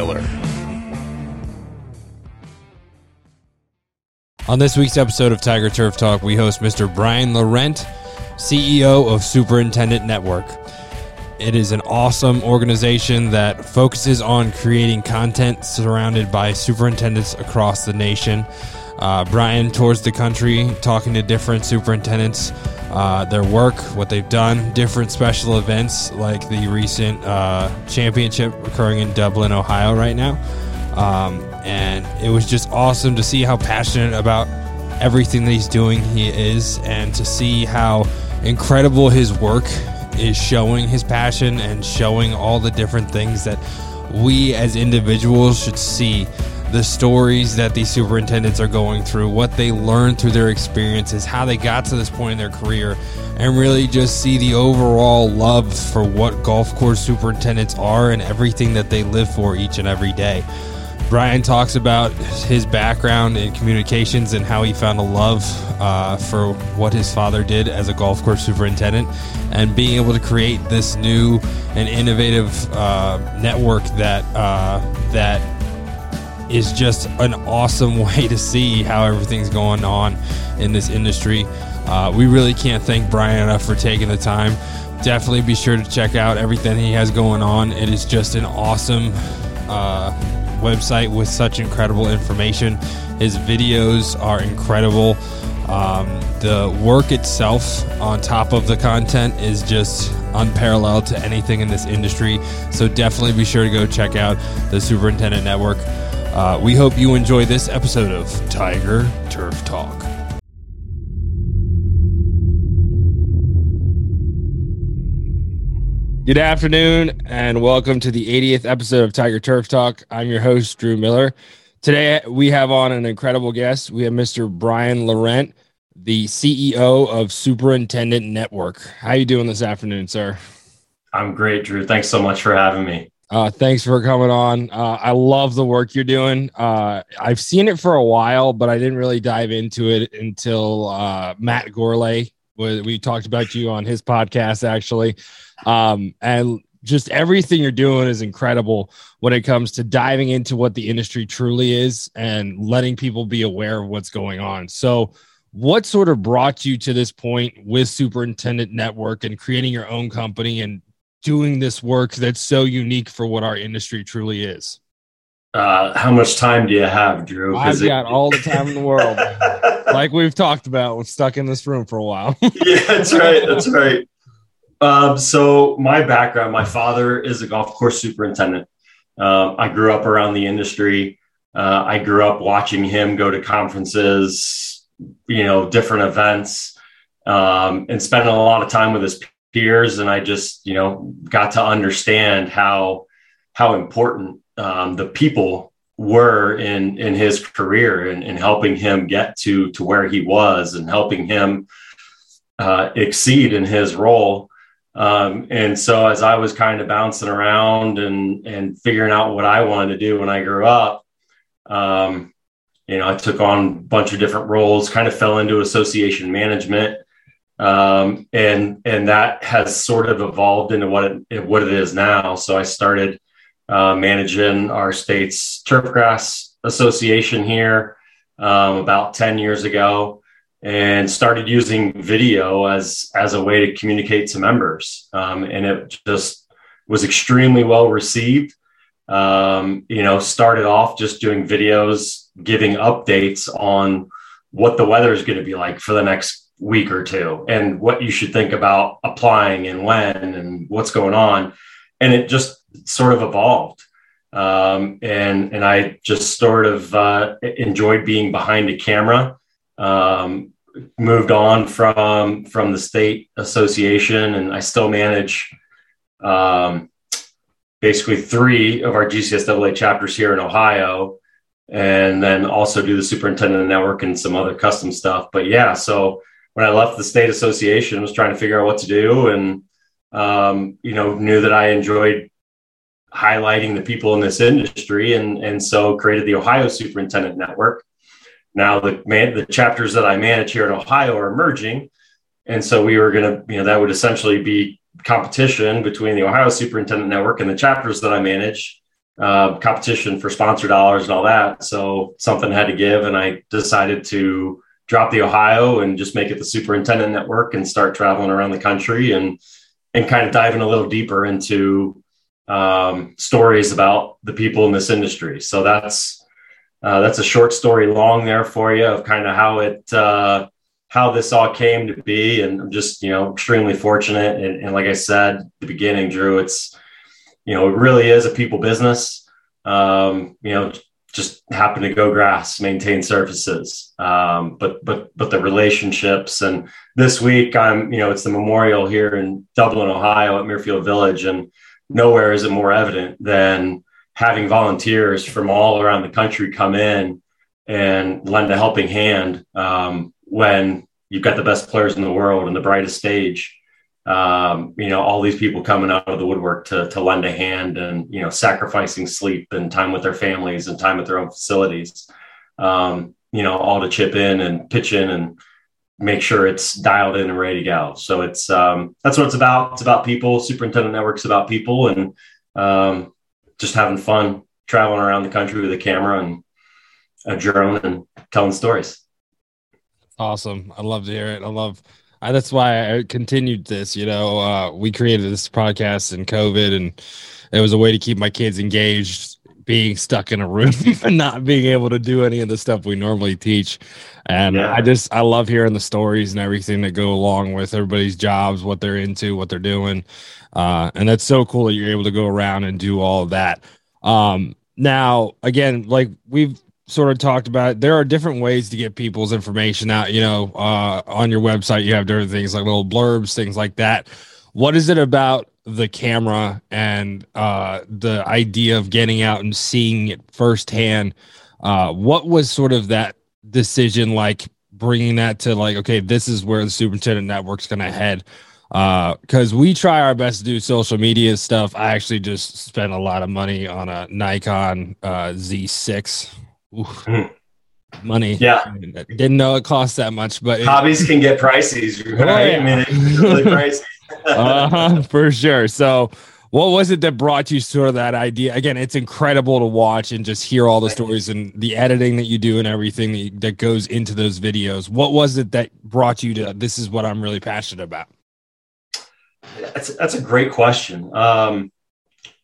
Miller. On this week's episode of Tiger Turf Talk, we host Mr. Brian Laurent, CEO of Superintendent Network. It is an awesome organization that focuses on creating content surrounded by superintendents across the nation. Uh, Brian tours the country talking to different superintendents, uh, their work, what they've done, different special events like the recent uh, championship occurring in Dublin, Ohio, right now. Um, and it was just awesome to see how passionate about everything that he's doing he is, and to see how incredible his work is showing his passion and showing all the different things that we as individuals should see the stories that these superintendents are going through, what they learned through their experiences, how they got to this point in their career, and really just see the overall love for what golf course superintendents are and everything that they live for each and every day. Brian talks about his background in communications and how he found a love uh, for what his father did as a golf course superintendent and being able to create this new and innovative uh, network that uh, that is just an awesome way to see how everything's going on in this industry. Uh, we really can't thank Brian enough for taking the time. Definitely be sure to check out everything he has going on. It is just an awesome uh, website with such incredible information. His videos are incredible. Um, the work itself, on top of the content, is just unparalleled to anything in this industry. So definitely be sure to go check out the Superintendent Network. Uh, we hope you enjoy this episode of Tiger Turf Talk. Good afternoon, and welcome to the 80th episode of Tiger Turf Talk. I'm your host, Drew Miller. Today, we have on an incredible guest. We have Mr. Brian Laurent, the CEO of Superintendent Network. How you doing this afternoon, sir? I'm great, Drew. Thanks so much for having me. Uh, thanks for coming on. Uh, I love the work you're doing. Uh, I've seen it for a while, but I didn't really dive into it until uh, Matt Gourlay. We talked about you on his podcast, actually. Um, and just everything you're doing is incredible when it comes to diving into what the industry truly is and letting people be aware of what's going on. So, what sort of brought you to this point with Superintendent Network and creating your own company and doing this work that's so unique for what our industry truly is? Uh, how much time do you have, Drew? I've got all the time in the world. like we've talked about, we're stuck in this room for a while. yeah, that's right. That's right. Um, so my background, my father is a golf course superintendent. Uh, I grew up around the industry. Uh, I grew up watching him go to conferences, you know, different events, um, and spending a lot of time with his peers. And I just, you know, got to understand how how important um, the people were in in his career and, and helping him get to to where he was and helping him uh, exceed in his role. Um, and so as I was kind of bouncing around and and figuring out what I wanted to do when I grew up, um, you know, I took on a bunch of different roles, kind of fell into association management. Um, and and that has sort of evolved into what it what it is now. So I started uh, managing our state's turfgrass association here um, about ten years ago, and started using video as as a way to communicate to members um, and it just was extremely well received um, you know started off just doing videos giving updates on what the weather is going to be like for the next week or two and what you should think about applying and when and what's going on. And it just sort of evolved. Um, and and i just sort of uh, enjoyed being behind a camera. Um, moved on from from the state association, and I still manage um, basically three of our GCSAA chapters here in Ohio, and then also do the superintendent network and some other custom stuff. But yeah, so when I left the state association, I was trying to figure out what to do, and um, you know, knew that I enjoyed highlighting the people in this industry, and and so created the Ohio Superintendent Network now the man, the chapters that I manage here in Ohio are merging, and so we were going to, you know, that would essentially be competition between the Ohio Superintendent Network and the chapters that I manage uh, competition for sponsor dollars and all that. So something had to give, and I decided to drop the Ohio and just make it the superintendent network and start traveling around the country and and kind of diving a little deeper into um, stories about the people in this industry. So that's uh, that's a short story long there for you of kind of how it uh, how this all came to be, and I'm just you know extremely fortunate. And, and like I said at the beginning, Drew, it's you know, it really is a people business. Um, you know, just happen to go grass, maintain surfaces. Um, but but but the relationships and this week I'm, you know, it's the memorial here in Dublin, Ohio at Muirfield Village. And nowhere is it more evident than having volunteers from all around the country come in and lend a helping hand um, when you've got the best players in the world and the brightest stage um, you know, all these people coming out of the woodwork to, to lend a hand and, you know, sacrificing sleep and time with their families and time with their own facilities, um, you know, all to chip in and pitch in and make sure it's dialed in and ready to go. So it's, um, that's what it's about. It's about people. Superintendent Network's about people and um, just having fun traveling around the country with a camera and a drone and telling stories. Awesome. I love to hear it. I love, I, that's why I continued this. You know, uh, we created this podcast in COVID, and it was a way to keep my kids engaged, being stuck in a room and not being able to do any of the stuff we normally teach. And yeah. I just I love hearing the stories and everything that go along with everybody's jobs, what they're into, what they're doing, uh, and that's so cool that you're able to go around and do all of that. Um, now, again, like we've sort of talked about there are different ways to get people's information out you know uh, on your website. You have different things like little blurbs things like that. What is it about the camera and uh, the idea of getting out and seeing it firsthand? Uh, what was sort of that decision like bringing that to like okay this is where the superintendent network's to head? Because uh, we try our best to do social media stuff. I actually just spent a lot of money on a nikon uh, z6 Mm. Money. Yeah. Didn't know it cost that much, but hobbies can get pricey, right? Oh, yeah. I mean, it's really pricey. uh-huh, for sure. So, what was it that brought you sort of that idea? Again, it's incredible to watch and just hear all the stories and the editing that you do and everything that, that goes into those videos. What was it that brought you to this is what I'm really passionate about? That's, that's a great question. Um,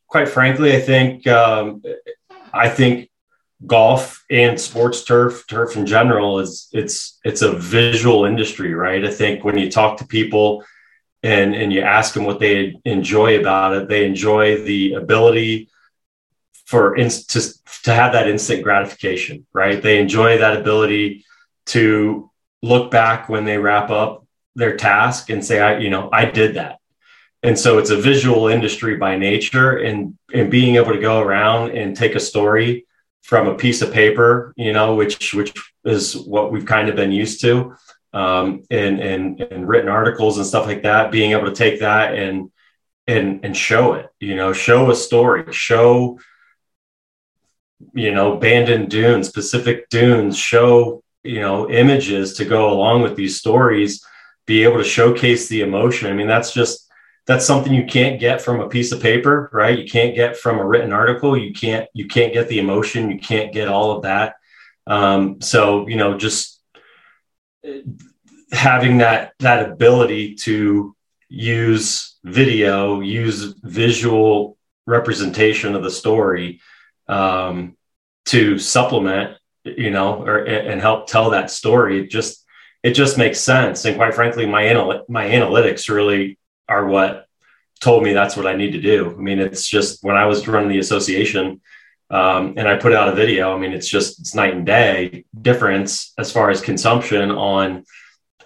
quite frankly, I think um, I think golf and sports turf turf in general is it's it's a visual industry right? I think when you talk to people and and you ask them what they enjoy about it they enjoy the ability for inst- to, to have that instant gratification right? They enjoy that ability to look back when they wrap up their task and say i you know i did that. And so it's a visual industry by nature and and being able to go around and take a story from a piece of paper, you know, which which is what we've kind of been used to, um, and and and written articles and stuff like that. Being able to take that and and and show it, you know, show a story, show you know Bandon Dunes, Pacific dunes, show you know images to go along with these stories, be able to showcase the emotion. I mean, that's just that's something you can't get from a piece of paper right? You can't get from a written article. You can't you can't get the emotion. You can't get all of that. Um, so you know just having that that ability to use video use visual representation of the story um, to supplement you know or and help tell that story it just it just makes sense. And quite frankly my anal- my analytics really are what told me that's what I need to do. I mean, it's just when I was running the association um, and I put out a video, I mean, it's just it's night and day difference as far as consumption on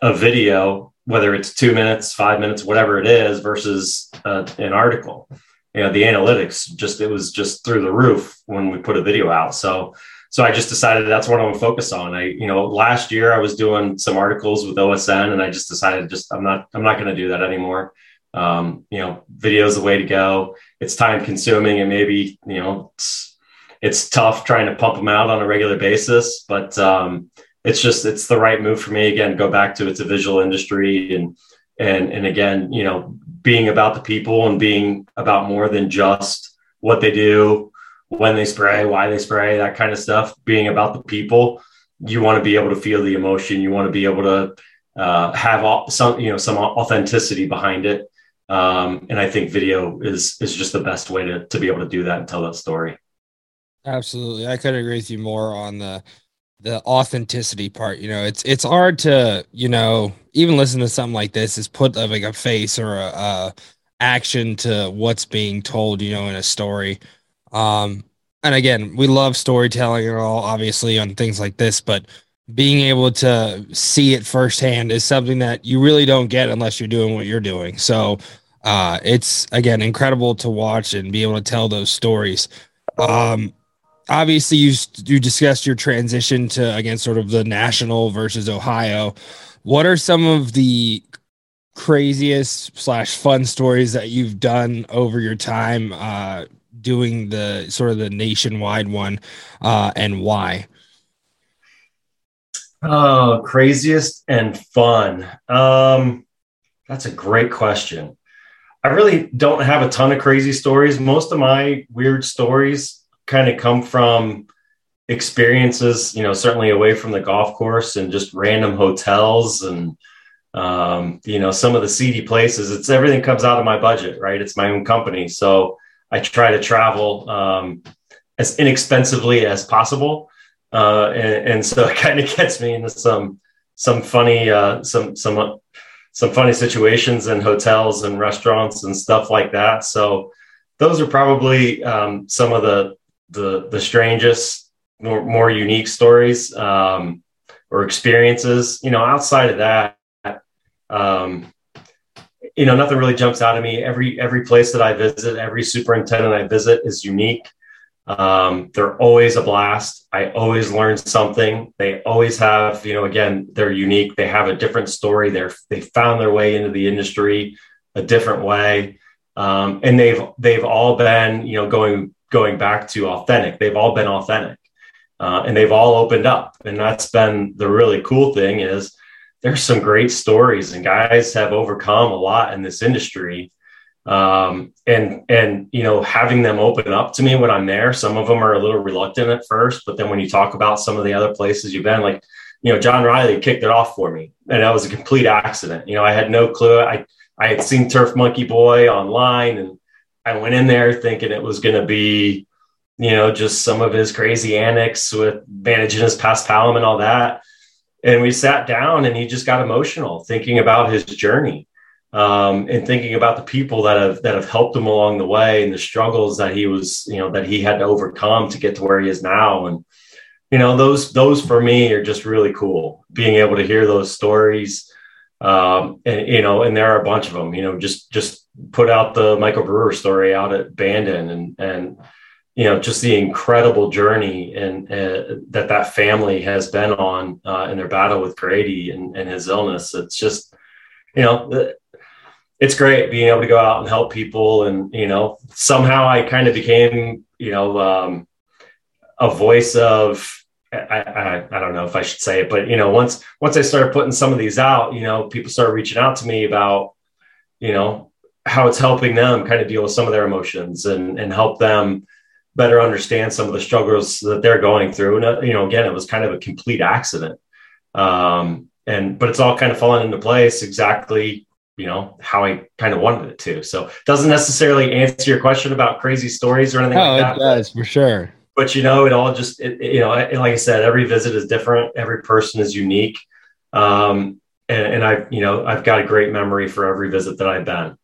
a video, whether it's two minutes, five minutes, whatever it is, versus uh, an article. You know, the analytics just it was just through the roof when we put a video out. So so I just decided that's what I'm gonna focus on. I, you know, last year I was doing some articles with OSN and I just decided just I'm not I'm not gonna do that anymore. Um, you know, video is the way to go. It's time consuming and maybe, you know, it's, it's tough trying to pump them out on a regular basis, but um, it's just, it's the right move for me. Again, go back to it's a visual industry and, and, and again, you know, being about the people and being about more than just what they do, when they spray, why they spray, that kind of stuff. Being about the people, you want to be able to feel the emotion. You want to be able to uh, have some, you know, some authenticity behind it. Um, and I think video is is just the best way to to be able to do that and tell that story. Absolutely, I could agree with you more on the the authenticity part. You know, it's it's hard to you know even listen to something like this is put like a face or a, a action to what's being told. You know, in a story. Um, and again, we love storytelling and all, obviously, on things like this, but being able to see it firsthand is something that you really don't get unless you're doing what you're doing. So, uh, it's again incredible to watch and be able to tell those stories. Um, obviously, you you discussed your transition to again sort of the national versus Ohio. What are some of the craziest slash fun stories that you've done over your time uh, doing the sort of the nationwide one, uh, and why? Oh, craziest and fun. Um, that's a great question. I really don't have a ton of crazy stories. Most of my weird stories kind of come from experiences, you know, certainly away from the golf course and just random hotels and, um, you know, some of the seedy places. It's everything comes out of my budget, right? It's my own company. So I try to travel um, as inexpensively as possible. Uh, and, and, so it kind of gets me into some, some funny, uh, some, some, some funny situations in hotels and restaurants and stuff like that. So those are probably um, some of the the the strangest, more, more unique stories um, or experiences. You know, outside of that, um, you know, nothing really jumps out at me. Every every place that I visit, every superintendent I visit is unique. Um, they're always a blast. I always learn something. They always have, you know, again, they're unique. They have a different story. They're they found their way into the industry a different way, um, and they've they've all been, you know, going going back to authentic. They've all been authentic, uh, and they've all opened up. And that's been the really cool thing is there's some great stories, and guys have overcome a lot in this industry um, and and you know having them open up to me when i'm there some of them are a little reluctant at first but then when you talk about some of the other places you've been like you know john riley kicked it off for me and that was a complete accident. You know i had no clue. I i had seen turf monkey boy online and i went in there thinking it was going to be you know just some of his crazy antics with managing his past paspalum and all that. And we sat down and he just got emotional thinking about his journey um, and thinking about the people that have that have helped him along the way and the struggles that he was you know that he had to overcome to get to where he is now. And you know those those for me are just really cool being able to hear those stories um, and you know and there are a bunch of them you know just just put out the michael brewer story out at bandon and and you know just the incredible journey and uh, that that family has been on uh, in their battle with grady and, and his illness. It's just you know it's great being able to go out and help people. And, you know, somehow I kind of became, you know, um, a voice of, I, I, I, don't know if I should say it, but, you know, once, once I started putting some of these out, you know, people started reaching out to me about, you know, how it's helping them kind of deal with some of their emotions and, and help them better understand some of the struggles that they're going through. And, uh, you know, again, it was kind of a complete accident. Um, and, but it's all kind of fallen into place exactly you know how I kind of wanted it to. So it doesn't necessarily answer your question about crazy stories or anything like that. it does for sure. But you know, it all just it, you know, like I said, every visit is different. Every person is unique, um, and, and I you know I've got a great memory for every visit that I've been.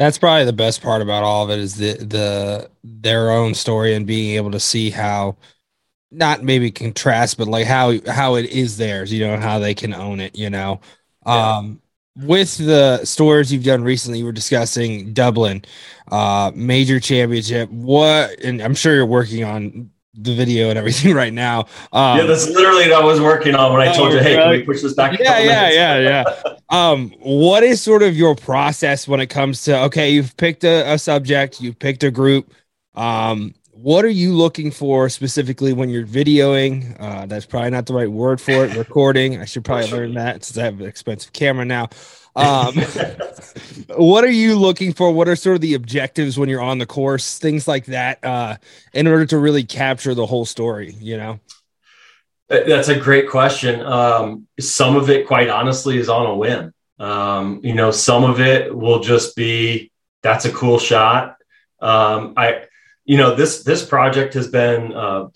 That's probably the best part about all of it is the the their own story and being able to see how not maybe contrast, but like how how it is theirs, you know, how they can own it, you know. Yeah. Um with the stores you've done recently, we're discussing Dublin, uh, major championship. What, and I'm sure you're working on the video and everything right now. Um, yeah, that's literally what I was working on when I told you, hey, can we push this back? Yeah, yeah, yeah, yeah. um, what is sort of your process when it comes to okay, you've picked a, a subject, you've picked a group. Um, what are you looking for specifically when you're videoing? Uh, that's probably not the right word for it. Recording. I should probably learn that since I have an expensive camera now. Um, what are you looking for? What are sort of the objectives when you're on the course? Things like that, uh, in order to really capture the whole story. You know. That's a great question. Um, some of it, quite honestly, is on a whim. Um, you know, some of it will just be that's a cool shot. Um, I, you know, this this project has been uh,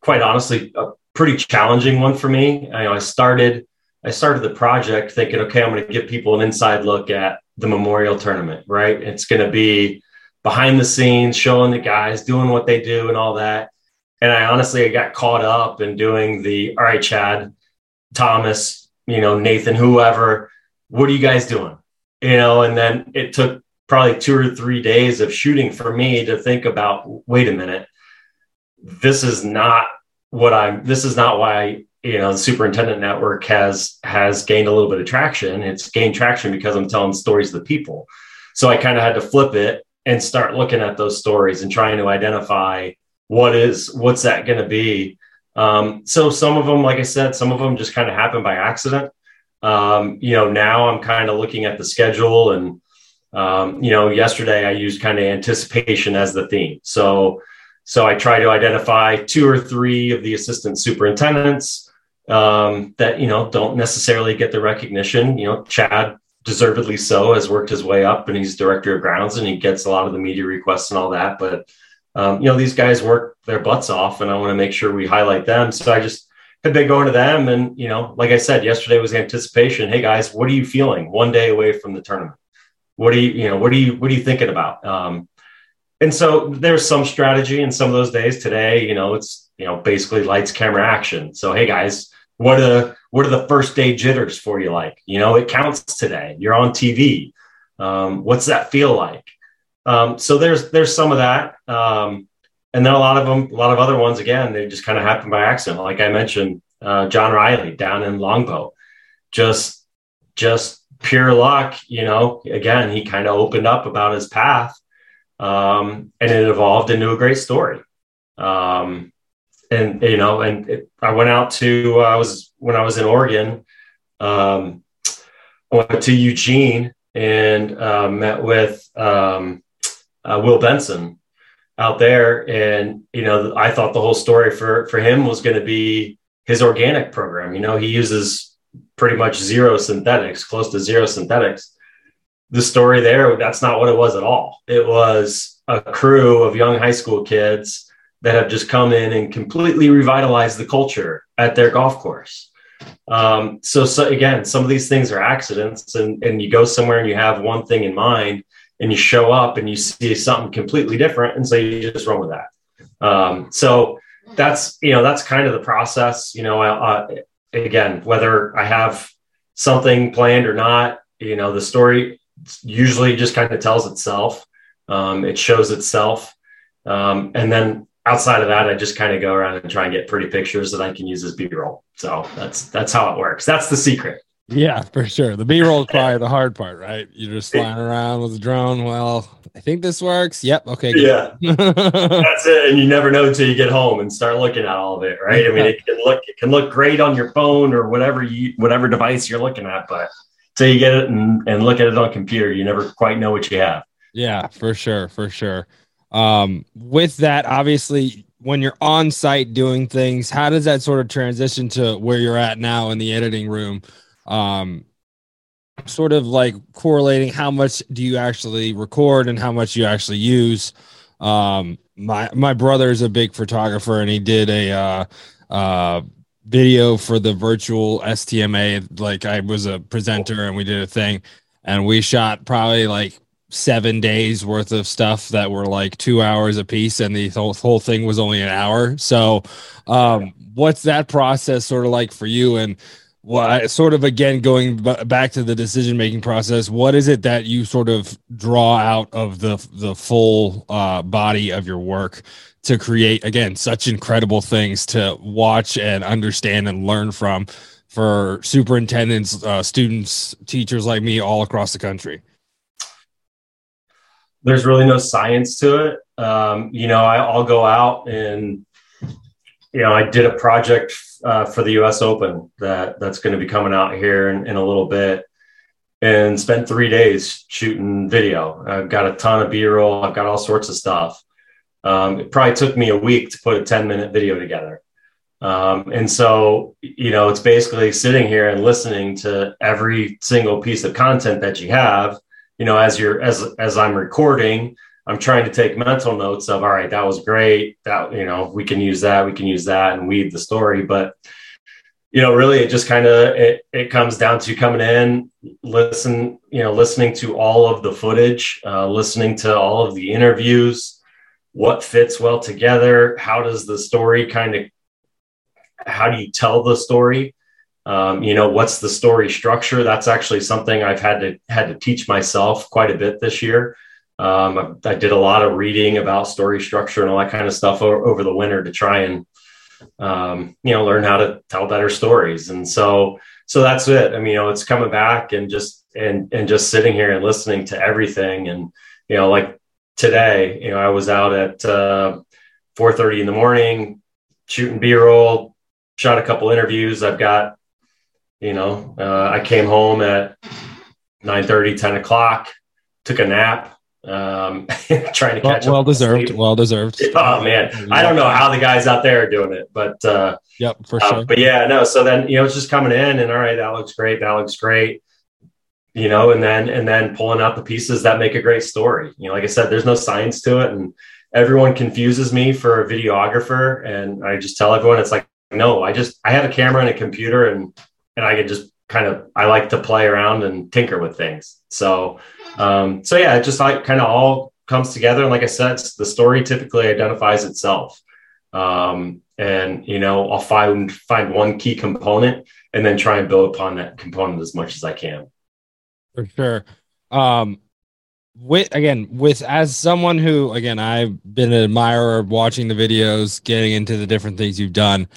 quite honestly a pretty challenging one for me. I, you know, I started I started the project thinking, okay, I'm going to give people an inside look at the Memorial Tournament. Right? It's going to be behind the scenes, showing the guys doing what they do and all that. And I honestly I got caught up in doing the all right, Chad, Thomas, you know, Nathan, whoever, what are you guys doing? You know, and then it took probably two or three days of shooting for me to think about, wait a minute, this is not what I'm this is not why you know the superintendent network has has gained a little bit of traction. It's gained traction because I'm telling stories to the people. So I kind of had to flip it and start looking at those stories and trying to identify what is what's that going to be um, so some of them like i said some of them just kind of happened by accident um, you know now i'm kind of looking at the schedule and um, you know yesterday i used kind of anticipation as the theme so so i try to identify two or three of the assistant superintendents um, that you know don't necessarily get the recognition you know chad deservedly so has worked his way up and he's director of grounds and he gets a lot of the media requests and all that but um, you know, these guys work their butts off and I want to make sure we highlight them. So I just have been going to them. And, you know, like I said, yesterday was anticipation. Hey guys, what are you feeling one day away from the tournament? What are you, you know, what are you, what are you thinking about? Um, and so there's some strategy in some of those days today, you know, it's, you know, basically lights, camera, action. So, hey guys, what are the, what are the first day jitters for you like? You know, it counts today. You're on TV. Um, what's that feel like? Um, so there's there's some of that, um, and then a lot of them, a lot of other ones. Again, they just kind of happen by accident. Like I mentioned, uh, John Riley down in Longboat, just just pure luck. You know, again, he kind of opened up about his path, um, and it evolved into a great story. Um, and you know, and it, I went out to uh, I was when I was in Oregon. Um, I went to Eugene and uh, met with um, uh, Will Benson out there, and you know, I thought the whole story for for him was going to be his organic program. You know, he uses pretty much zero synthetics, close to zero synthetics. The story there, that's not what it was at all. It was a crew of young high school kids that have just come in and completely revitalized the culture at their golf course. Um, so, so again, some of these things are accidents, and, and you go somewhere and you have one thing in mind, and you show up and you see something completely different and so you just run with that um, so that's you know that's kind of the process you know again whether i have something planned or not you know the story usually just kind of tells itself um, it shows itself. Um, and then outside of that i just kind of go around and try and get pretty pictures that i can use as b-roll. So that's that's how it works. That's the secret yeah, for sure. The B roll is probably the hard part, right? You're just flying around with a drone. Well, I think this works. Yep. Okay. Good. Yeah. That's it. And you never know until you get home and start looking at all of it, right? I mean, it can look it can look great on your phone or whatever you whatever device you're looking at, but till you get it and, and look at it on computer, you never quite know what you have. Yeah, for sure, for sure. Um, with that, obviously, when you're on site doing things, how does that sort of transition to where you're at now in the editing room? Um, sort of like correlating how much do you actually record and how much you actually use. Um, my my brother is a big photographer and he did a uh, uh, video for the virtual STMA. Like I was a presenter and we did a thing, and we shot probably like seven days worth of stuff that were like two hours a piece and the whole, whole thing was only an hour so um, what's that process sort of like for you and well, I, sort of again going b- back to the decision making process. What is it that you sort of draw out of the the full uh, body of your work to create again such incredible things to watch and understand and learn from for superintendents, uh, students, teachers like me all across the country? There's really no science to it. um, you know, I, I'll go out and you know, I did a project uh, for the U.S. Open that that's going to be coming out here in, in, a little bit, and spent three days shooting video. I've got a ton of B-roll. I've got all sorts of stuff. Um, it probably took me a week to put a 10 minute video together. Um, and so, you know, it's basically sitting here and listening to every single piece of content that you have, you know, as you're, as, as I'm recording, I'm trying to take mental notes of, all right, that was great. That, you know, we can use that, we can use that and weave the story. But, you know, really it just kind of, it, it comes down to coming in, listen, you know, listening to all of the footage, uh, listening to all of the interviews, what fits well together. How does the story kind of, how do you tell the story? Um, you know, what's the story structure? That's actually something I've had to, had to teach myself quite a bit this year um, I, I, did a lot of reading about story structure and all that kind of stuff over, over the winter to try and um, you know learn how to tell better stories. And so so that's it. I mean, you know, it's coming back and just and and just sitting here and listening to everything. And you know, like today, you know, I was out at uh, 4:30 in the morning shooting B-roll, shot a couple interviews. I've got, you know, uh, I came home at 9 30, 10 o'clock, took a nap, um, trying to catch well, well deserved. Well deserved. Oh man, I don't know how the guys out there are doing it, but uh, yep, for uh, sure. but yeah, no. So then you know, it's just coming in, and all right, that looks great. That looks great. You know, and then and then pulling out the pieces that make a great story. You know, like I said, there's no science to it, and everyone confuses me for a videographer, and I just tell everyone it's like, no, I just I have a camera and a computer, and and I can just kind of I like to play around and tinker with things. So um, so yeah, it just like kind of all comes together. And like I said, the story typically identifies itself. Um, and you know, I'll find find one key component and then try and build upon that component as much as I can. For sure. Um, with again, with as someone who again I've been an admirer of watching the videos, getting into the different things you've done.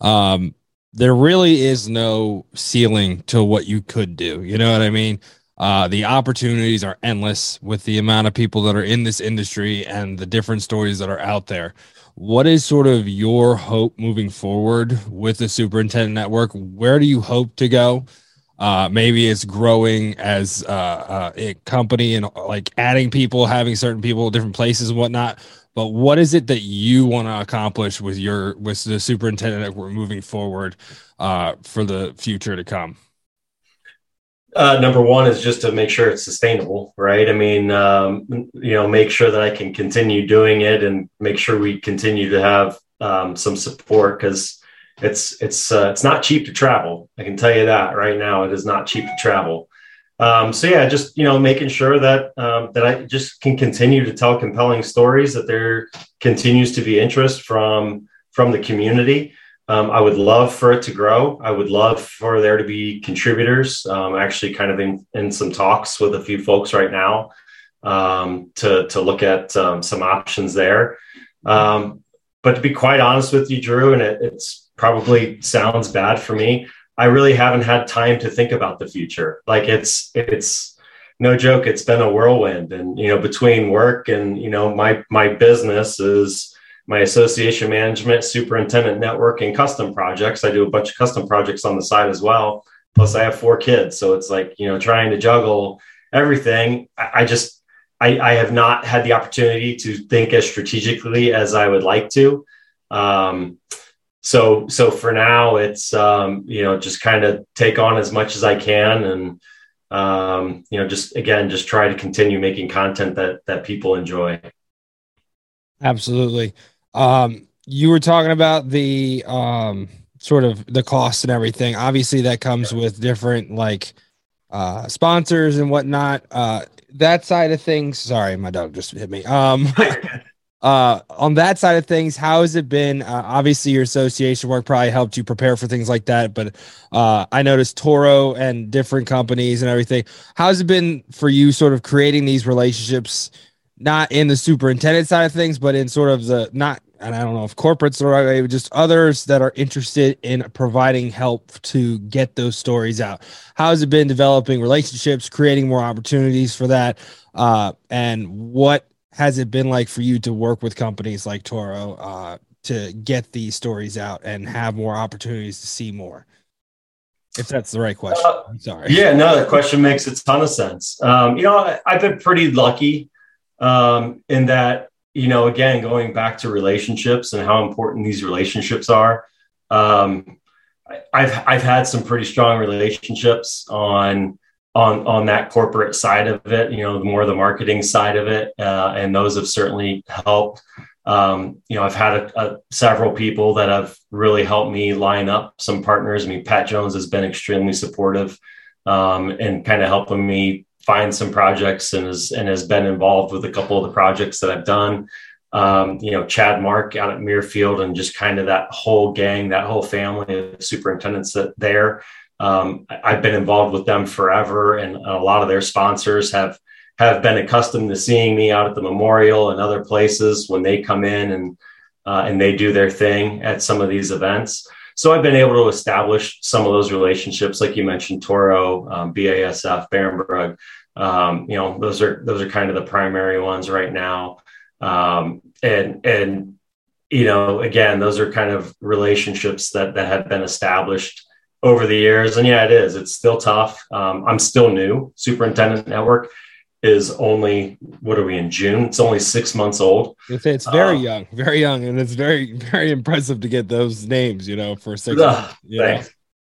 Um, there really is no ceiling to what you could do. You know what I mean? Uh, the opportunities are endless with the amount of people that are in this industry and the different stories that are out there. What is sort of your hope moving forward with the superintendent network? Where do you hope to go? Uh, maybe it's growing as uh, uh, a company and like adding people, having certain people, different places and whatnot. But what is it that you want to accomplish with your with the superintendent network moving forward uh, for the future to come? Uh, number one is just to make sure it's sustainable, right? I mean, um, you know, make sure that I can continue doing it and make sure we continue to have um, some support because it's it's uh, it's not cheap to travel. I can tell you that right now. It is not cheap to travel. Um, so yeah, just you know, making sure that um, that I just can continue to tell compelling stories, that there continues to be interest from from the community. Um, I would love for it to grow. I would love for there to be contributors. Um, actually, kind of in, in some talks with a few folks right now um, to to look at um, some options there. Um, but to be quite honest with you, Drew, and it, it's probably sounds bad for me. I really haven't had time to think about the future. Like it's it's no joke. It's been a whirlwind, and you know, between work and you know my my business is my association management, superintendent network, and custom projects. I do a bunch of custom projects on the side as well. Plus, I have four kids, so it's like you know trying to juggle everything. I, I just I, I, have not had the opportunity to think as strategically as I would like to. Um, so so for now, it's um, you know just kind of take on as much as I can and um, you know just again just try to continue making content that that people enjoy. Absolutely. Um, you were talking about the um, sort of the cost and everything. Obviously, that comes with different like uh, sponsors and whatnot. Uh, that side of things. Sorry, my dog just hit me. Um, uh, on that side of things, how has it been? Uh, obviously, your association work probably helped you prepare for things like that. But uh, I noticed Toro and different companies and everything. How's it been for you, sort of creating these relationships? Not in the superintendent side of things, but in sort of the not, and I don't know if corporates or right just others that are interested in providing help to get those stories out. How has it been developing relationships, creating more opportunities for that? Uh, and what has it been like for you to work with companies like Toro uh, to get these stories out and have more opportunities to see more? If that's the right question. Uh, I'm sorry. Yeah, no, the question makes a ton of sense. Um, you know, I, have been pretty lucky um, in that, you know, again, going back to relationships and how important these relationships are. Um, I've I've had some pretty strong relationships on on on that corporate side of it. You know, more the marketing side of it, uh, and those have certainly helped. Um, you know, I've had a, a, several people that have really helped me line up some partners. I mean, Pat Jones has been extremely supportive um, and kind of helping me find some projects and has and has been involved with a couple of the projects that I've done. Um, you know, Chad Mark out at Muirfield and just kind of that whole gang, that whole family of superintendents that there. Um, I've been involved with them forever, and a lot of their sponsors have have been accustomed to seeing me out at the memorial and other places when they come in and uh, and they do their thing at some of these events. So I've been able to establish some of those relationships, like you mentioned, Toro, um, BASF, Barenbrug. Um, you know, those are those are kind of the primary ones right now. Um, and and you know, again, those are kind of relationships that that have been established over the years. And yeah, it is. It's still tough. Um, I'm still new. Superintendent Network is only what are we in June? It's only six months old. It's very uh, young, very young, and it's very very impressive to get those names. You know, for six. Uh, months, thanks.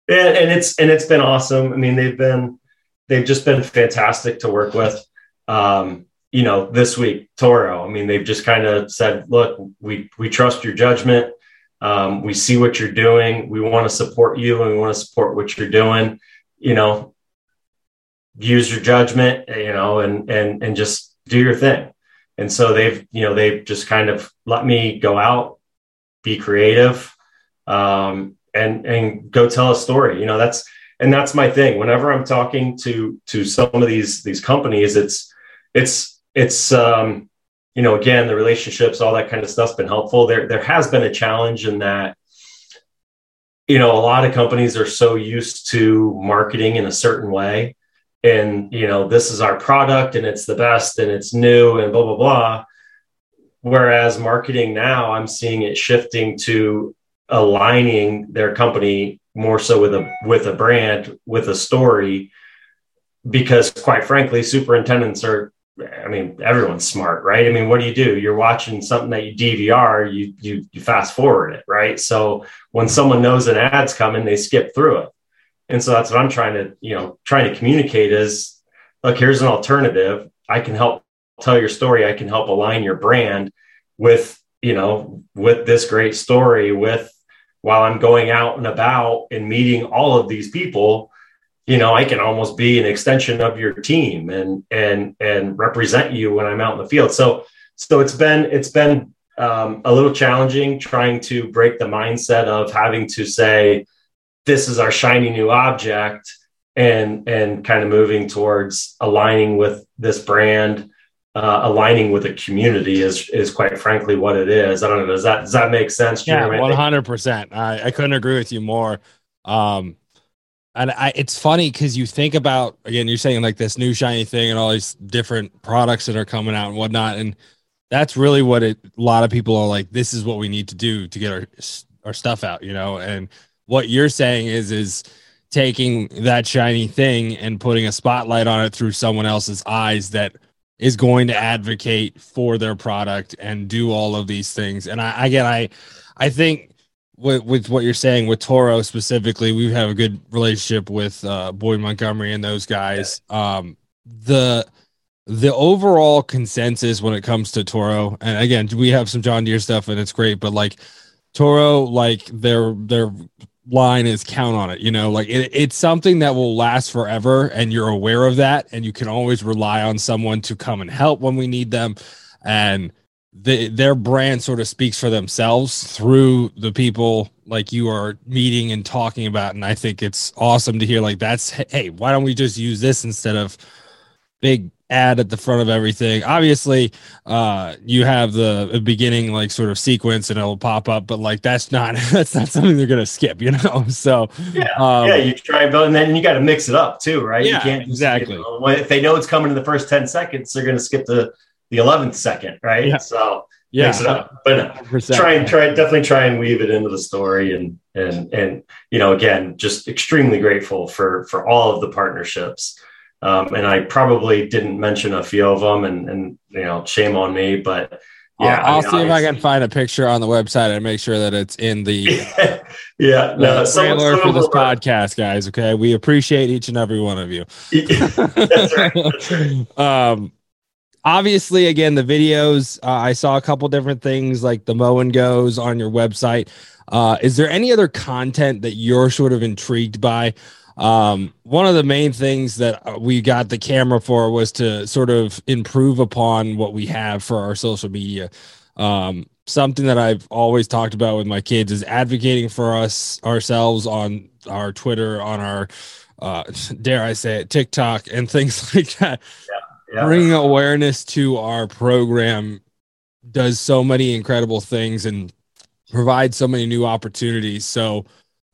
And, and, it's and it's been awesome. I mean, they've been they've just been fantastic to work with. Um, you know, this week Toro. I mean, they've just kind of said, "Look, we we trust your judgment. Um, we see what you're doing. We want to support you, and we want to support what you're doing." You know, use your judgment, you know, and and and just do your thing. And so they've, you know, they've just kind of let me go out, be creative, um, and and go tell a story. You know, that's and that's my thing. Whenever I'm talking to to some of these these companies, it's it's it's um, you know, again, the relationships, all that kind of stuff's been helpful. There there has been a challenge in that you know a lot of companies are so used to marketing in a certain way and you know this is our product and it's the best and it's new and blah blah blah whereas marketing now i'm seeing it shifting to aligning their company more so with a with a brand with a story because quite frankly superintendents are i mean everyone's smart right i mean what do you do you're watching something that you dvr you you, you fast forward it right so when someone knows an ad's coming they skip through it and so that's what I'm trying to, you know, trying to communicate is look, here's an alternative. I can help tell your story. I can help align your brand with, you know, with this great story with while I'm going out and about and meeting all of these people, you know, I can almost be an extension of your team and and and represent you when I'm out in the field. So so it's been it's been um, a little challenging trying to break the mindset of having to say, this is our shiny new object and and kind of moving towards aligning with this brand uh, aligning with a community is is quite frankly what it is. I don't know. Does that does that make sense? Yeah, one hundred percent. I couldn't agree with you more. Um, and I, it's funny because you think about again, you're saying like this new shiny thing and all these different products that are coming out and whatnot, and that's really what it. A lot of people are like, this is what we need to do to get our our stuff out, you know, and what you're saying is is taking that shiny thing and putting a spotlight on it through someone else's eyes that is going to advocate for their product and do all of these things. And I again I I think with, with what you're saying with Toro specifically, we have a good relationship with uh, Boyd Montgomery and those guys. Um, the the overall consensus when it comes to Toro, and again, we have some John Deere stuff and it's great, but like Toro, like their their line is count on it. You know, like it, it's something that will last forever, and you're aware of that, and you can always rely on someone to come and help when we need them. And the, their brand sort of speaks for themselves through the people like you are meeting and talking about. And I think it's awesome to hear like that's hey, why don't we just use this instead of big ad at the front of everything. Obviously, uh, you have the beginning like sort of sequence and it'll pop up, but like that's not that's not something they're gonna skip, you know. So yeah, um, yeah, you try and build, and then you got to mix it up too, right? Yeah, you can't exactly. You know, if they know it's coming in the first ten seconds, they're gonna skip the the 11th second, right? Yeah. So Yeah. mix it up. But no, try and try definitely try and weave it into the story and and and you know again just extremely grateful for for all of the partnerships um, and i probably didn't mention a few of them and and you know shame on me but yeah I'll, I'll see if I can find a picture on the website and make sure that it's in the yeah no the some, trailer for this podcast, guys. Okay, we appreciate each and every one of you. that's right that's right um obviously again the videos uh, i saw a couple different things like the mow and goes on your website uh is there any other content that you're sort of intrigued by um one of the main things that uh, we got the camera for was to sort of improve upon what we have for our social media. Um something that i've always talked about with my kids is advocating for us ourselves on our twitter on our uh dare i say it tiktok and things like that. Yeah. bringing awareness to our program does so many incredible things and provides so many new opportunities. So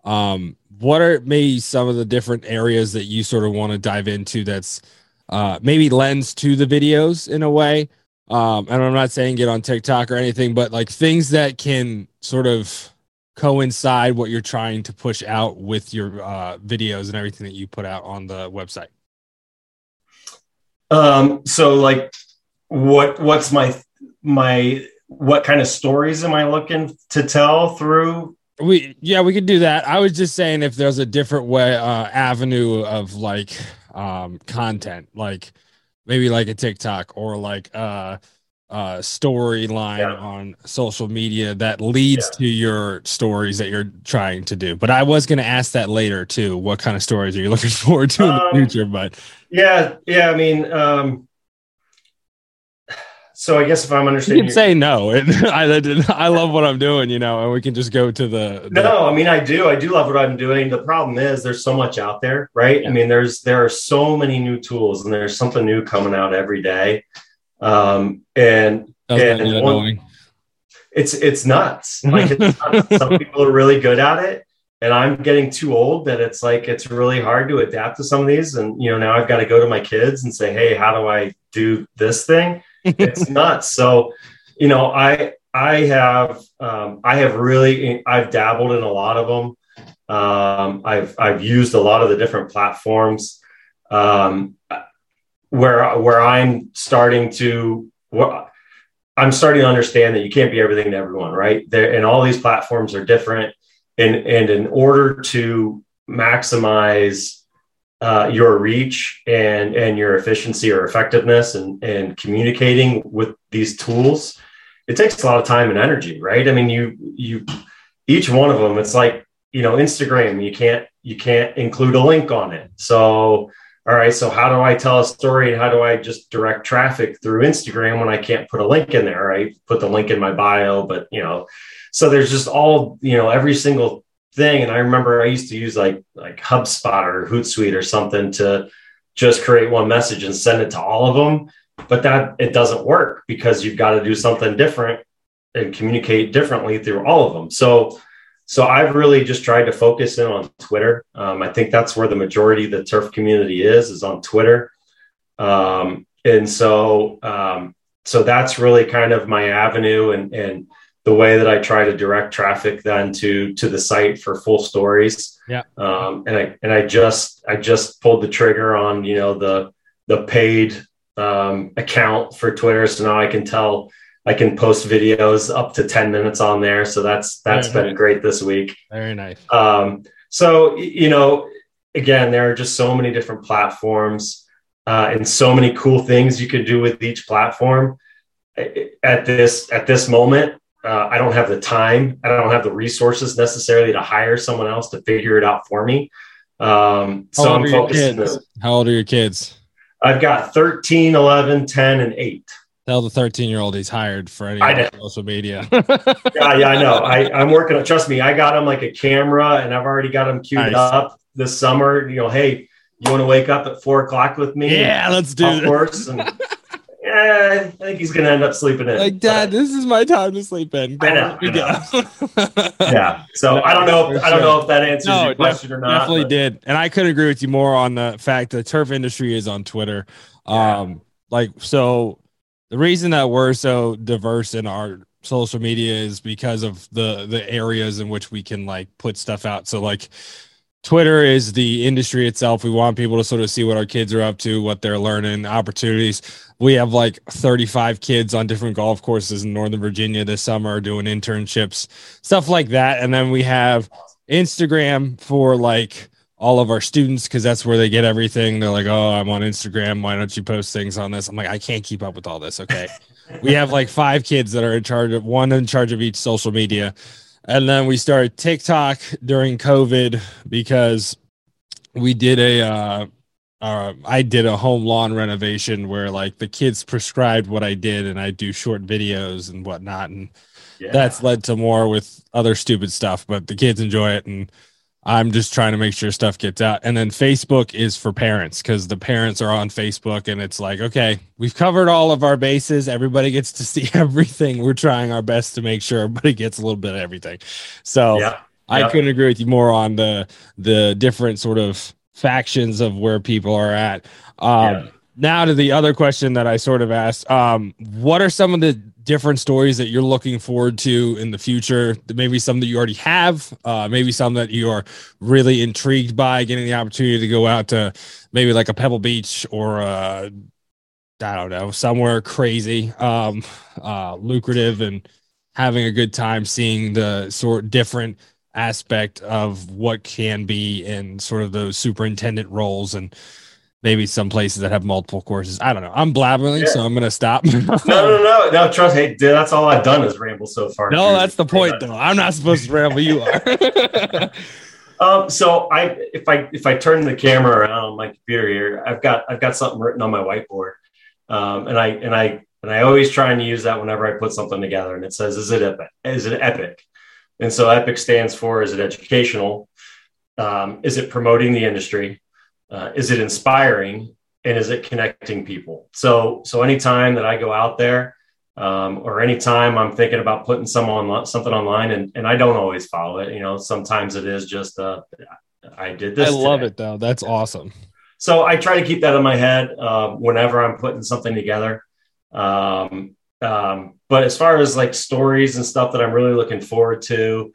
um what are maybe some of the different areas that you sort of want to dive into that's uh maybe lends to the videos in a way? Um and i'm not saying get on tiktok or anything but like things that can sort of coincide what you're trying to push out with your uh videos and everything that you put out on the website. Um so like what what's my my what kind of stories am i looking to tell through We yeah, we could do that. I was just saying if there's a different way uh avenue of like um content, like maybe like a TikTok or like uh uh storyline Yeah. on social media that leads to your stories that you're trying to do. But I was gonna ask that later too. What kind of stories are you looking forward to in the Um, future? But yeah yeah i mean um so i guess if i'm you understanding can your- say no. And I I love what I'm doing, you know, and we can just go to the, the No, I mean I do. I do love what I'm doing. The problem is there's so much out there, right? Yeah. I mean, there's there are so many new tools and there's something new coming out every day. Um, and doesn't and one- annoying. it's it's nuts. Like it's nuts. some people are really good at it. And I'm getting too old that it's like it's really hard to adapt to some of these. And you know, now I've got to go to my kids and say, Hey, how do I do this thing? It's nuts. So, you know, I I have um, I have really I've dabbled in a lot of them. Um, I've I've used a lot of the different platforms um, where where I'm starting to what I'm starting to understand that you can't be everything to everyone, right? There and all these platforms are different. And and in order to maximize uh, your reach and and your efficiency or effectiveness and and communicating with these tools it takes a lot of time and energy right? I mean you you each one of them it's like you know instagram you can't you can't include a link on it. So all right so how do i tell a story how do i just direct traffic through instagram when i can't put a link in there right? Put the link in my bio but you know so there's just all you know every single thing. And I remember I used to use like like HubSpot or Hootsuite or something to just create one message and send it to all of them. But that it doesn't work because you've got to do something different and communicate differently through all of them. So so I've really just tried to focus in on Twitter. Um, I think that's where the majority of the turf community is is on Twitter. Um, and so um, so that's really kind of my avenue and and the way that I try to direct traffic then to to the site for full stories. Yeah. Um, and I and I just I just pulled the trigger on you know the the paid um, account for Twitter, so now I can tell I can post videos up to ten minutes on there. So that's that's Very been great this week. Very nice. Um, so you know, again, there are just so many different platforms uh, and so many cool things you could do with each platform. At this at this moment, uh, I don't have the time. I don't have the resources necessarily to hire someone else to figure it out for me. Um, How so I'm are your focusing. How old are your kids? I've got 13, 11, 10, and 8. Tell the 13 year old he's hired for any I other know. social media. Yeah, yeah, I know. I, I'm working on, trust me, I got him like a camera and I've already got him queued Nice. up this summer. You know, hey, you want to wake up at four o'clock with me? yeah, let's do of it. course. And yeah, I think he's going to end up sleeping in. Like, Dad, this is my time to sleep in. I know, Don't let me go. But, yeah. So I don't know. If, I don't know if that answers No, your it question or not. Definitely but- did. And I could agree with you more on the fact the turf industry is on Twitter. Yeah. Um, like so the reason that we're so diverse in our social media is because of the the areas in which we can like put stuff out. So like Twitter is the industry itself. We want people to sort of see what our kids are up to, what they're learning, opportunities. We have like 35 kids on different golf courses in Northern Virginia this summer doing internships, stuff like that. And then we have Instagram for like all of our students because that's where they get everything. They're like, "Oh, I'm on Instagram. Why don't you post things on this?" I'm like, "I can't keep up with all this." Okay, we have like five kids that are in charge of one in charge of each social media, and then we started TikTok during COVID because we did a. Uh, uh, I did a home lawn renovation where like the kids prescribed what I did, and I do short videos and whatnot, and yeah. that's led to more with other stupid stuff. But the kids enjoy it, and I'm just trying to make sure stuff gets out. And then Facebook is for parents because the parents are on Facebook and it's like, okay, we've covered all of our bases. Everybody gets to see everything. We're trying our best to make sure everybody gets a little bit of everything. So yeah, I yeah. couldn't agree with you more on the the different sort of factions of where people are at. Um, yeah. Now to the other question that I sort of asked, um, what are some of the different stories that you're looking forward to in the future? Maybe some that you already have uh, maybe some that you are really intrigued by getting the opportunity to go out to maybe like a pebble beach or uh, i don't know somewhere crazy um, uh, lucrative and having a good time seeing the sort different aspect of what can be in sort of those superintendent roles and maybe some places that have multiple courses. I don't know. I'm blabbering, yeah. so I'm gonna stop. no, no, no, no. Trust me, dude, that's all I've done is ramble so far. No, dude. that's the point, though. I'm not supposed to ramble. You are. um, so I, if I, if I turn the camera around on my computer here, I've got, I've got something written on my whiteboard, um, and I, and I, and I always try and use that whenever I put something together, and it says, "Is it epic? Is it epic?" And so epic stands for is it educational? Um, is it promoting the industry? Uh, is it inspiring and is it connecting people? So so anytime that i go out there um, or anytime i'm thinking about putting some on something online and, and i don't always follow it you know sometimes it is just uh, i did this i love today. it though. That's awesome. So i try to keep that in my head uh, whenever i'm putting something together. Um, um, but as far as like stories and stuff that i'm really looking forward to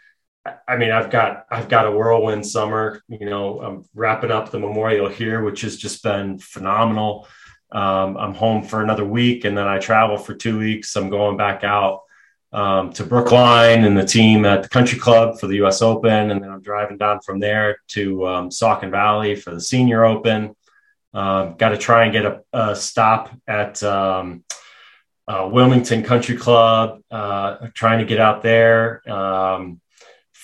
I mean, I've got I've got a whirlwind summer. You know, I'm wrapping up the memorial here, which has just been phenomenal. Um, I'm home for another week, and then I travel for two weeks. I'm going back out um, to Brookline and the team at the Country Club for the U.S. Open, and then I'm driving down from there to um, Saucon Valley for the Senior Open. Uh, got to try and get a, a stop at um, uh, Wilmington Country Club. Uh, trying to get out there. Um,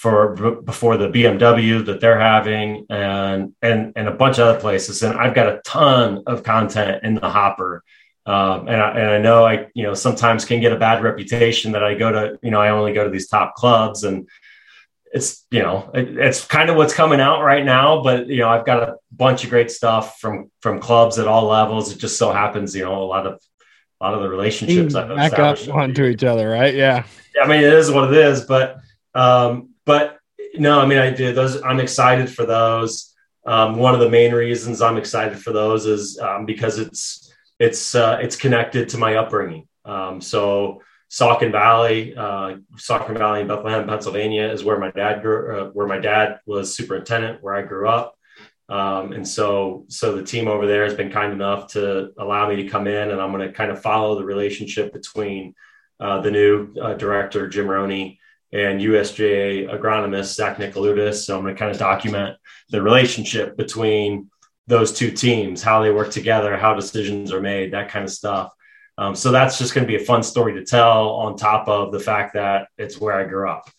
for before the BMW that they're having and and and a bunch of other places. And I've got a ton of content in the hopper. Um, and, I, and I know I, you know, sometimes can get a bad reputation that I go to, you know, I only go to these top clubs and it's, you know, it, it's kind of what's coming out right now, but you know, I've got a bunch of great stuff from, from clubs at all levels. It just so happens, you know, a lot of, a lot of the relationships I've back up onto each other, right? Yeah. I mean, it is what it is, but, um, but no, I mean, I did those. I'm excited for those. Um, one of the main reasons I'm excited for those is um, because it's it's uh, it's connected to my upbringing. Um, so Saucon Valley, uh, Saucon Valley in Bethlehem, Pennsylvania, is where my dad grew. Uh, where my dad was superintendent, where I grew up. Um, and so, so the team over there has been kind enough to allow me to come in, and I'm going to kind of follow the relationship between uh, the new uh, director Jim Roney and USGA agronomist Zach Nicoludis. So I'm going to kind of document the relationship between those two teams, how they work together, how decisions are made, that kind of stuff. Um, so that's just going to be a fun story to tell on top of the fact that it's where I grew up.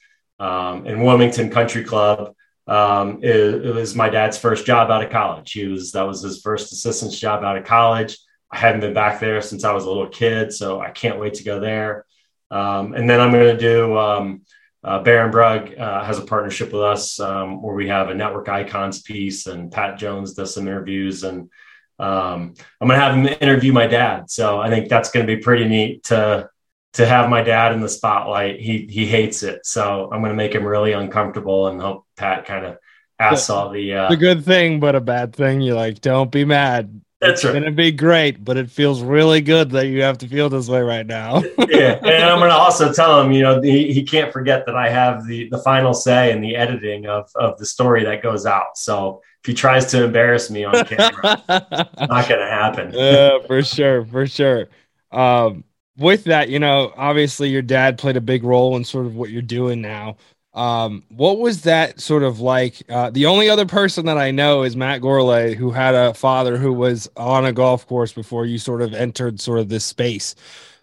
Um, and Wilmington Country Club um, was my dad's first job out of college. He was that was his first assistant's job out of college. I hadn't been back there since I was a little kid, so I can't wait to go there. Um, and then I'm going to do um, uh, Barenbrug uh, has a partnership with us um, where we have a network icons piece, and Pat Jones does some interviews, and um, I'm going to have him interview my dad. So I think that's going to be pretty neat to to have my dad in the spotlight. He he hates it, so I'm going to make him really uncomfortable and hope Pat kind of asks all the uh, the good thing, but a bad thing. You're like, don't be mad. That's it's right. gonna be great, but it feels really good that you have to feel this way right now. yeah, and I'm gonna also tell him, you know, he, he can't forget that I have the the final say in the editing of of the story that goes out. So if he tries to embarrass me on camera, not gonna happen. Yeah, for sure, for sure. Um, with that, you know, obviously your dad played a big role in sort of what you're doing now. Um, what was that sort of like? Uh, the only other person that I know is Matt Gourlay, who had a father who was on a golf course before you sort of entered sort of this space.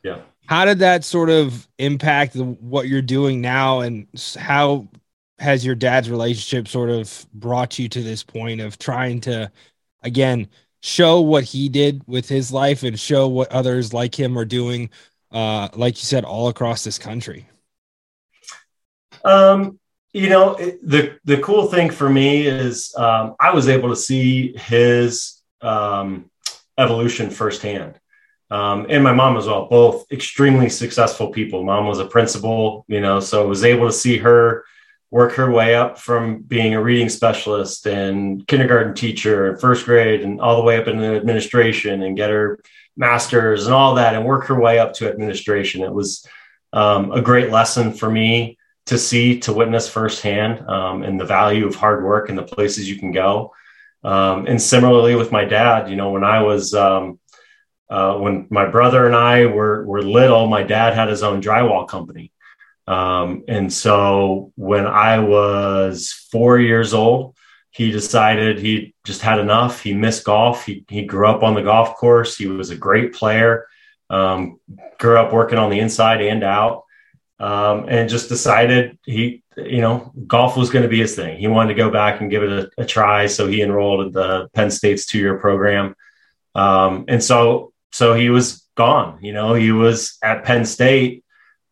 Yeah. How did that sort of impact the, what you're doing now, and how has your dad's relationship sort of brought you to this point of trying to, again, show what he did with his life and show what others like him are doing, uh, like you said, all across this country? Um, you know, the the cool thing for me is um, I was able to see his um, evolution firsthand. Um, and my mom as well, both extremely successful people. Mom was a principal, you know, so I was able to see her work her way up from being a reading specialist and kindergarten teacher, and first grade, and all the way up into administration and get her master's and all that and work her way up to administration. It was um, a great lesson for me to see, to witness firsthand, um, and the value of hard work and the places you can go. Um, and similarly with my dad, you know, when I was, um, uh, when my brother and I were, were little, my dad had his own drywall company. Um, and so when I was four years old, he decided he just had enough. He missed golf. He, he grew up on the golf course. He was a great player. Um, grew up working on the inside and out um, and just decided he, you know, golf was going to be his thing. He wanted to go back and give it a, a try, so he enrolled at the Penn State's two-year program, um, and so so he was gone. You know, he was at Penn State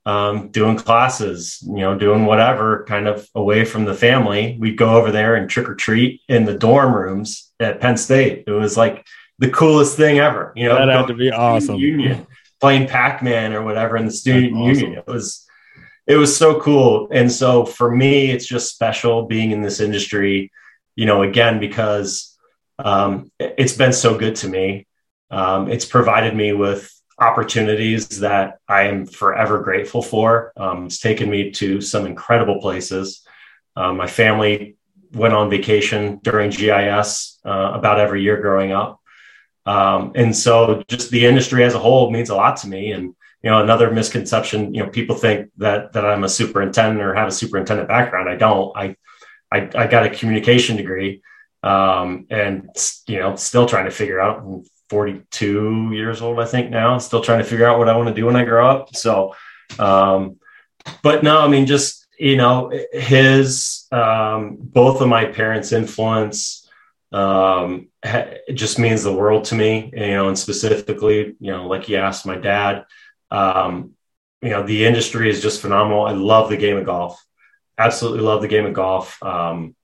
um, doing classes, you know, doing whatever, kind of away from the family. We'd go over there and trick or treat in the dorm rooms at Penn State. It was like the coolest thing ever. You know, that had to be awesome. Union, playing Pac Man or whatever in the student awesome. union. It was it was so cool. And so for me, it's just special being in this industry, you know, again, because um, it's been so good to me. Um, it's provided me with opportunities that I am forever grateful for. Um, it's taken me to some incredible places. Um, my family went on vacation during GIS uh, about every year growing up. Um, and so just the industry as a whole means a lot to me. And you know another misconception you know people think that that i'm a superintendent or have a superintendent background. I don't. I i, I got a communication degree um, and you know still trying to figure out I'm 42 years old i think now still trying to figure out what i want to do when i grow up. So um, but no i mean just you know his um, both of my parents influence um, it just means the world to me you know and specifically you know like you asked my dad um, you know, the industry is just phenomenal. I love the game of golf. Absolutely love the game of golf. Um,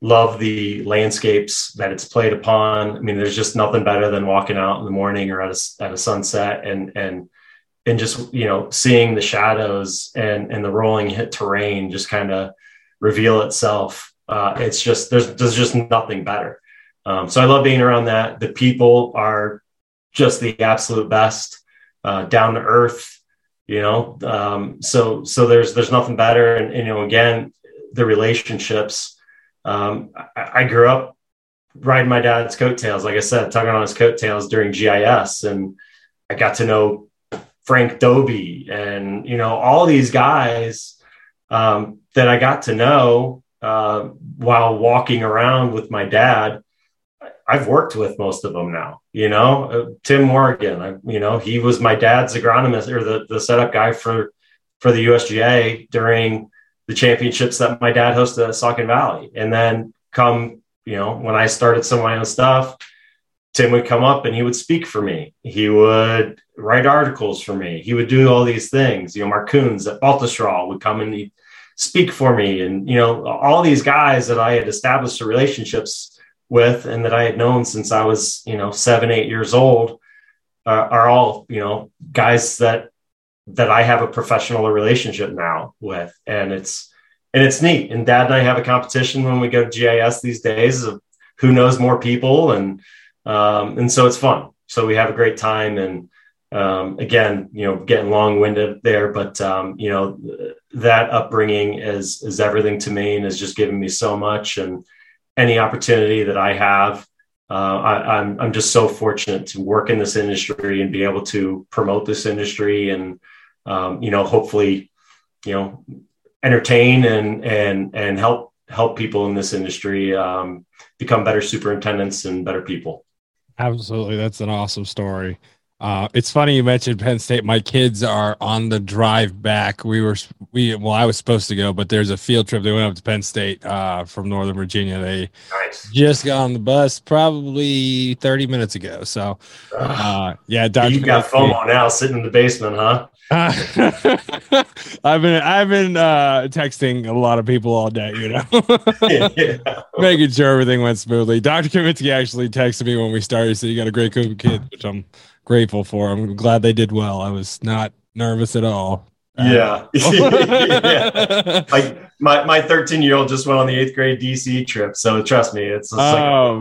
love the landscapes that it's played upon. I mean, there's just nothing better than walking out in the morning or at a, at a sunset and, and, and just, you know, seeing the shadows and, and the rolling hit terrain just kind of reveal itself. Uh, it's just, there's, there's just nothing better. Um, so I love being around that. The people are just the absolute best uh, down to earth, you know. Um, so so there's there's nothing better, and, and you know again the relationships. Um, I, I, grew up riding my dad's coattails, like I said, tugging on his coattails during GIS, and I got to know Frank Dobie and you know all these guys um, that I got to know uh, while walking around with my dad I've worked with most of them now. You know, uh, Tim Moraghan. I, you know, he was my dad's agronomist or the the setup guy for for the USGA during the championships that my dad hosted at Saucon Valley. And then come, you know, when I started some of my own stuff, Tim would come up and he would speak for me. He would write articles for me. He would do all these things. You know, Mark Kuhns at Baltusrol would come and speak for me. And, you know, all these guys that I had established relationships with and that I had known since I was, you know, seven, eight years old uh, are all, you know, guys that that I have a professional relationship now with. And it's and it's neat. And dad and I have a competition when we go to GIS these days of who knows more people and Um, and so it's fun. So we have a great time. And um, again, you know, getting long winded there, but, um, you know, that upbringing is, is everything to me and has just given me so much. And any opportunity that I have, uh, I, I'm, I'm just so fortunate to work in this industry and be able to promote this industry and, um, you know, hopefully, you know, entertain and, and, and help, help people in this industry um, become better superintendents and better people. Absolutely. That's an awesome story. Uh, it's funny you mentioned Penn State. My kids are on the drive back. We were we well, I was supposed to go, but there's a field trip. They went up to Penn State uh, from Northern Virginia. They nice. just got on the bus probably 30 minutes ago. So, uh, yeah, Dr. you got FOMO now, sitting in the basement, huh? I've been I've been uh, texting a lot of people all day, you know, yeah. making sure everything went smoothly. Dr. Kaminski actually texted me when we started. He said you got a great group of kids, which I'm grateful for. I'm glad they did well. I was not nervous at all. Yeah. yeah. Like my, my 13 year old just went on the eighth grade DC trip. So trust me, it's, oh,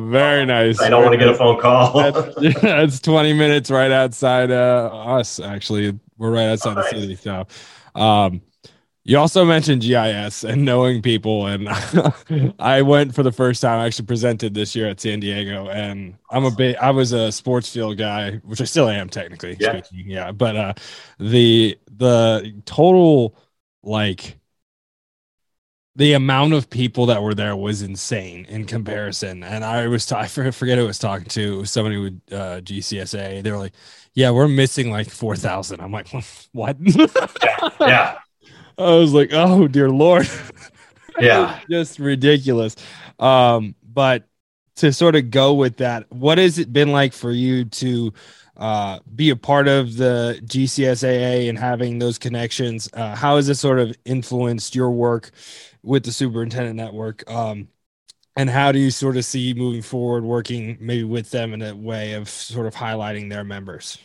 like, very nice. I don't want to get a phone call. that's, that's, 20 minutes right outside uh, us. Actually, we're right outside the city. So, um, you also mentioned GIS and knowing people, and I went for the first time. I actually presented this year at San Diego, and I'm a bit. I was a sports field guy, which I still am technically. Yeah, speaking, yeah. But uh, the the total like the amount of people that were there was insane in comparison. And I was t- I forget who I was talking to somebody with uh, GCSA. They were like, "Yeah, we're missing like four thousand. I'm like, "What?" yeah. yeah. I was like, oh dear lord. Yeah. just ridiculous. Um, but to sort of go with that, what has it been like for you to uh, be a part of the GCSAA and having those connections? Uh, how has this sort of influenced your work with the superintendent network? Um, and how do you sort of see moving forward working maybe with them in a way of sort of highlighting their members?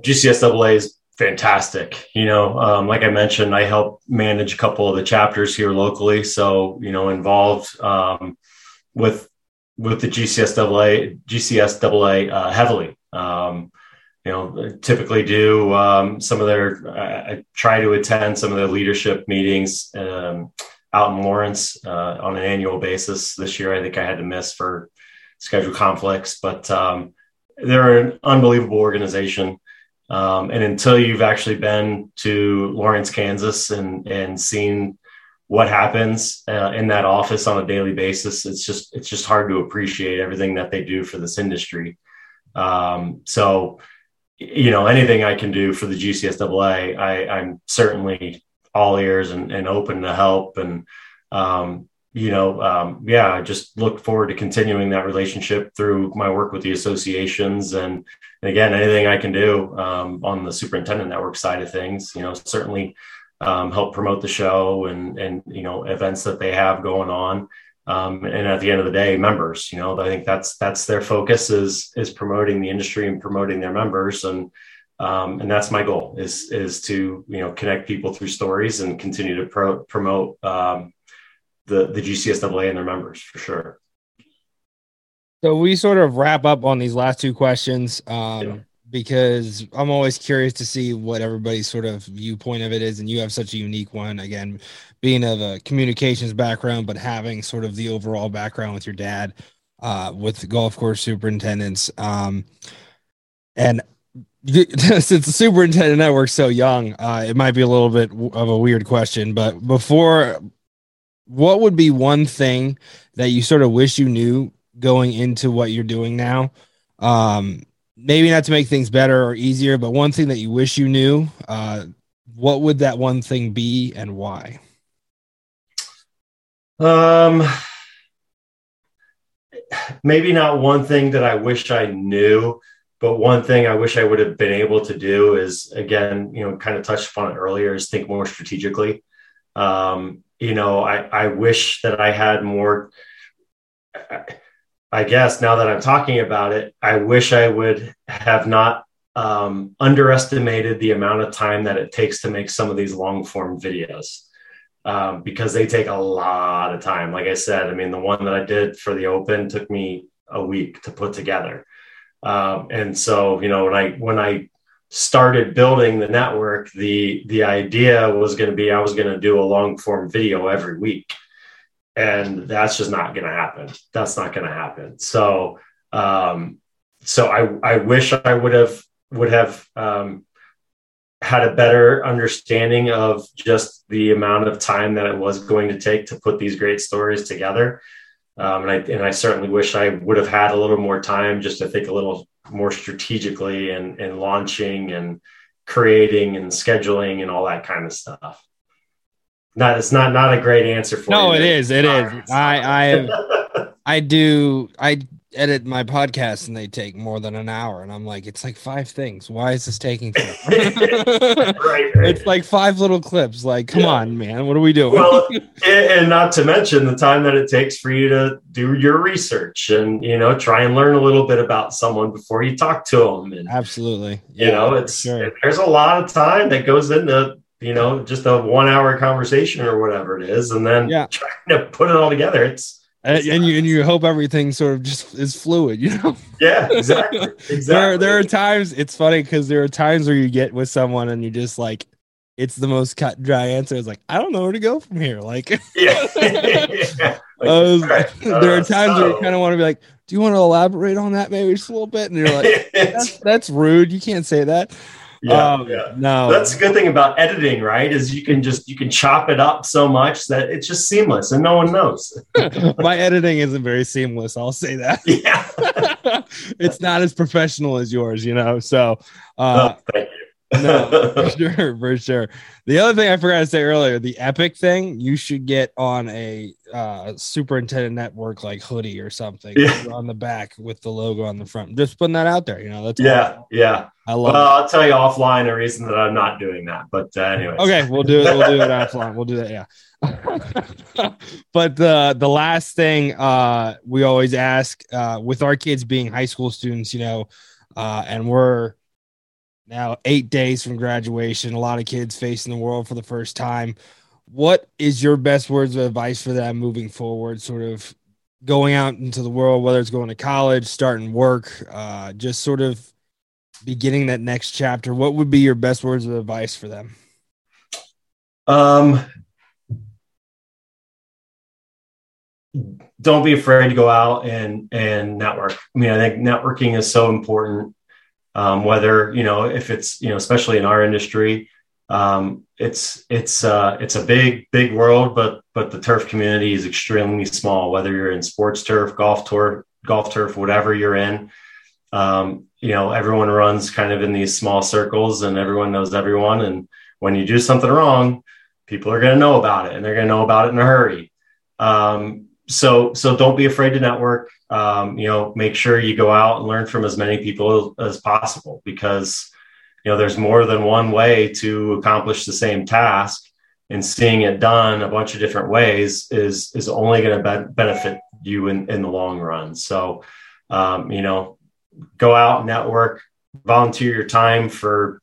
GCSAA is fantastic. You know, um, like I mentioned, I help manage a couple of the chapters here locally, so you know, involved um, with with the GCSAA GCSAA uh, heavily. Um, you know, typically do um, some of their. I try to attend some of their leadership meetings um, out in Lawrence uh, on an annual basis. This year, I think I had to miss for schedule conflicts, but um, they're an unbelievable organization. Um, and until you've actually been to Lawrence, Kansas, and and seen what happens uh, in that office on a daily basis, it's just it's just hard to appreciate everything that they do for this industry. Um, so, you know, anything I can do for the GCSAA, I, I'm certainly all ears and, and open to help. And um, you know, um, yeah, I just look forward to continuing that relationship through my work with the associations. And, again, anything I can do um, on the superintendent network side of things, you know, certainly um, help promote the show and, and, you know, events that they have going on. Um, and at the end of the day, members, you know, I think that's, that's their focus is, is promoting the industry and promoting their members. And, um, and that's my goal is, is to, you know, connect people through stories and continue to pro- promote, um, the the GCSAA and their members for sure. So we sort of wrap up on these last two questions um, yeah. because I'm always curious to see what everybody's sort of viewpoint of it is, and you have such a unique one. Again, being of a communications background, but having sort of the overall background with your dad uh, with the golf course superintendents, um, and since the superintendent network's so young, uh, it might be a little bit of a weird question, but before what would be one thing that you sort of wish you knew going into what you're doing now? Um, maybe not to make things better or easier, but one thing that you wish you knew, uh, what would that one thing be and why? Um, maybe not one thing that I wish I knew, but one thing I wish I would have been able to do is again, you know, kind of touched upon it earlier, is think more strategically. Um, you know, I, I wish that I had more. I guess now that I'm talking about it, I wish I would have not um, underestimated the amount of time that it takes to make some of these long form videos um, because they take a lot of time. Like I said, I mean, the one that I did for the Open took me a week to put together. Um, and so, you know, when I when I started building the network, the the idea was going to be I was going to do a long form video every week, and that's just not going to happen. That's not going to happen. So, um, so I I wish I would have would have um, had a better understanding of just the amount of time that it was going to take to put these great stories together. Um, and I and I certainly wish I would have had a little more time just to think a little more strategically and and launching and creating and scheduling and all that kind of stuff. Not it's not not a great answer for no, you. it is. It is. I I I do I edit my podcast and they take more than an hour. And i'm like it's like five things. Why is this taking right, right, it's like five little clips. Like come yeah. on man. What are we doing? Well and not to mention the time that it takes for you to do your research and you know try and learn a little bit about someone before you talk to them and absolutely. you yeah, know it's sure. there's a lot of time that goes into you know just a one hour conversation or whatever it is. And then yeah. trying to put it all together. It's and, and, you and you hope everything sort of just is fluid, you know. Yeah, exactly. Exactly. there, there are times it's funny because there are times where you get with someone and you're just like it's the most cut dry answer. It's like I don't know where to go from here. Like, yeah. yeah. Like, uh, right. uh, there are times so. where you kind of want to be like, "Do you want to elaborate on that maybe just a little bit?" And you're like, "That's, that's rude. You can't say that." Yeah, um, yeah. No, that's a good thing about editing, right? Is you can just you can chop it up so much that it's just seamless and no one knows. My editing isn't very seamless. I'll say that. Yeah, it's not as professional as yours, you know. So, uh, oh, thank you no, for sure, for sure. The other thing I forgot to say earlier, the Epic thing, you should get on a uh, superintendent network like hoodie or something yeah. on the back with the logo on the front. Just putting that out there, you know. That's yeah, yeah. I love. Well, it. I'll tell you offline a reason that I'm not doing that, but uh, anyway. Okay, we'll do it. We'll do it offline. We'll do that. Yeah. but the the last thing uh, we always ask uh, with our kids being high school students, you know, uh, and we're now eight days from graduation, a lot of kids facing the world for the first time. What is your best words of advice for them moving forward? Sort of going out into the world, whether it's going to college, starting work, uh, just sort of beginning that next chapter. What would be your best words of advice for them? Um, don't be afraid to go out and and network. I mean, I think networking is so important um, whether you know if it's you know especially in our industry um, it's it's uh, it's a big big world but but the turf community is extremely small whether you're in sports turf golf tour golf turf whatever you're in. Um, you know everyone runs kind of in these small circles and everyone knows everyone. And when you do something wrong people are going to know about it and they're going to know about it in a hurry. Um, so so don't be afraid to network um, you know make sure you go out and learn from as many people as possible because you know there's more than one way to accomplish the same task and seeing it done a bunch of different ways is is only going to be- benefit you in, in the long run. So um, you know go out network volunteer your time for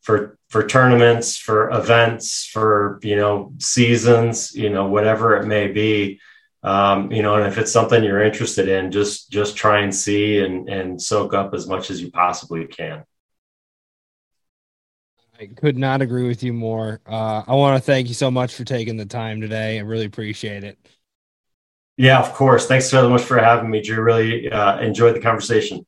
for for tournaments for events for you know seasons you know whatever it may be um, you know, and if it's something you're interested in, just just try and see and and soak up as much as you possibly can. I could not agree with you more. Uh, I want to thank you so much for taking the time today. I really appreciate it. Yeah, of course. Thanks so much for having me, Drew. Really uh, enjoyed the conversation.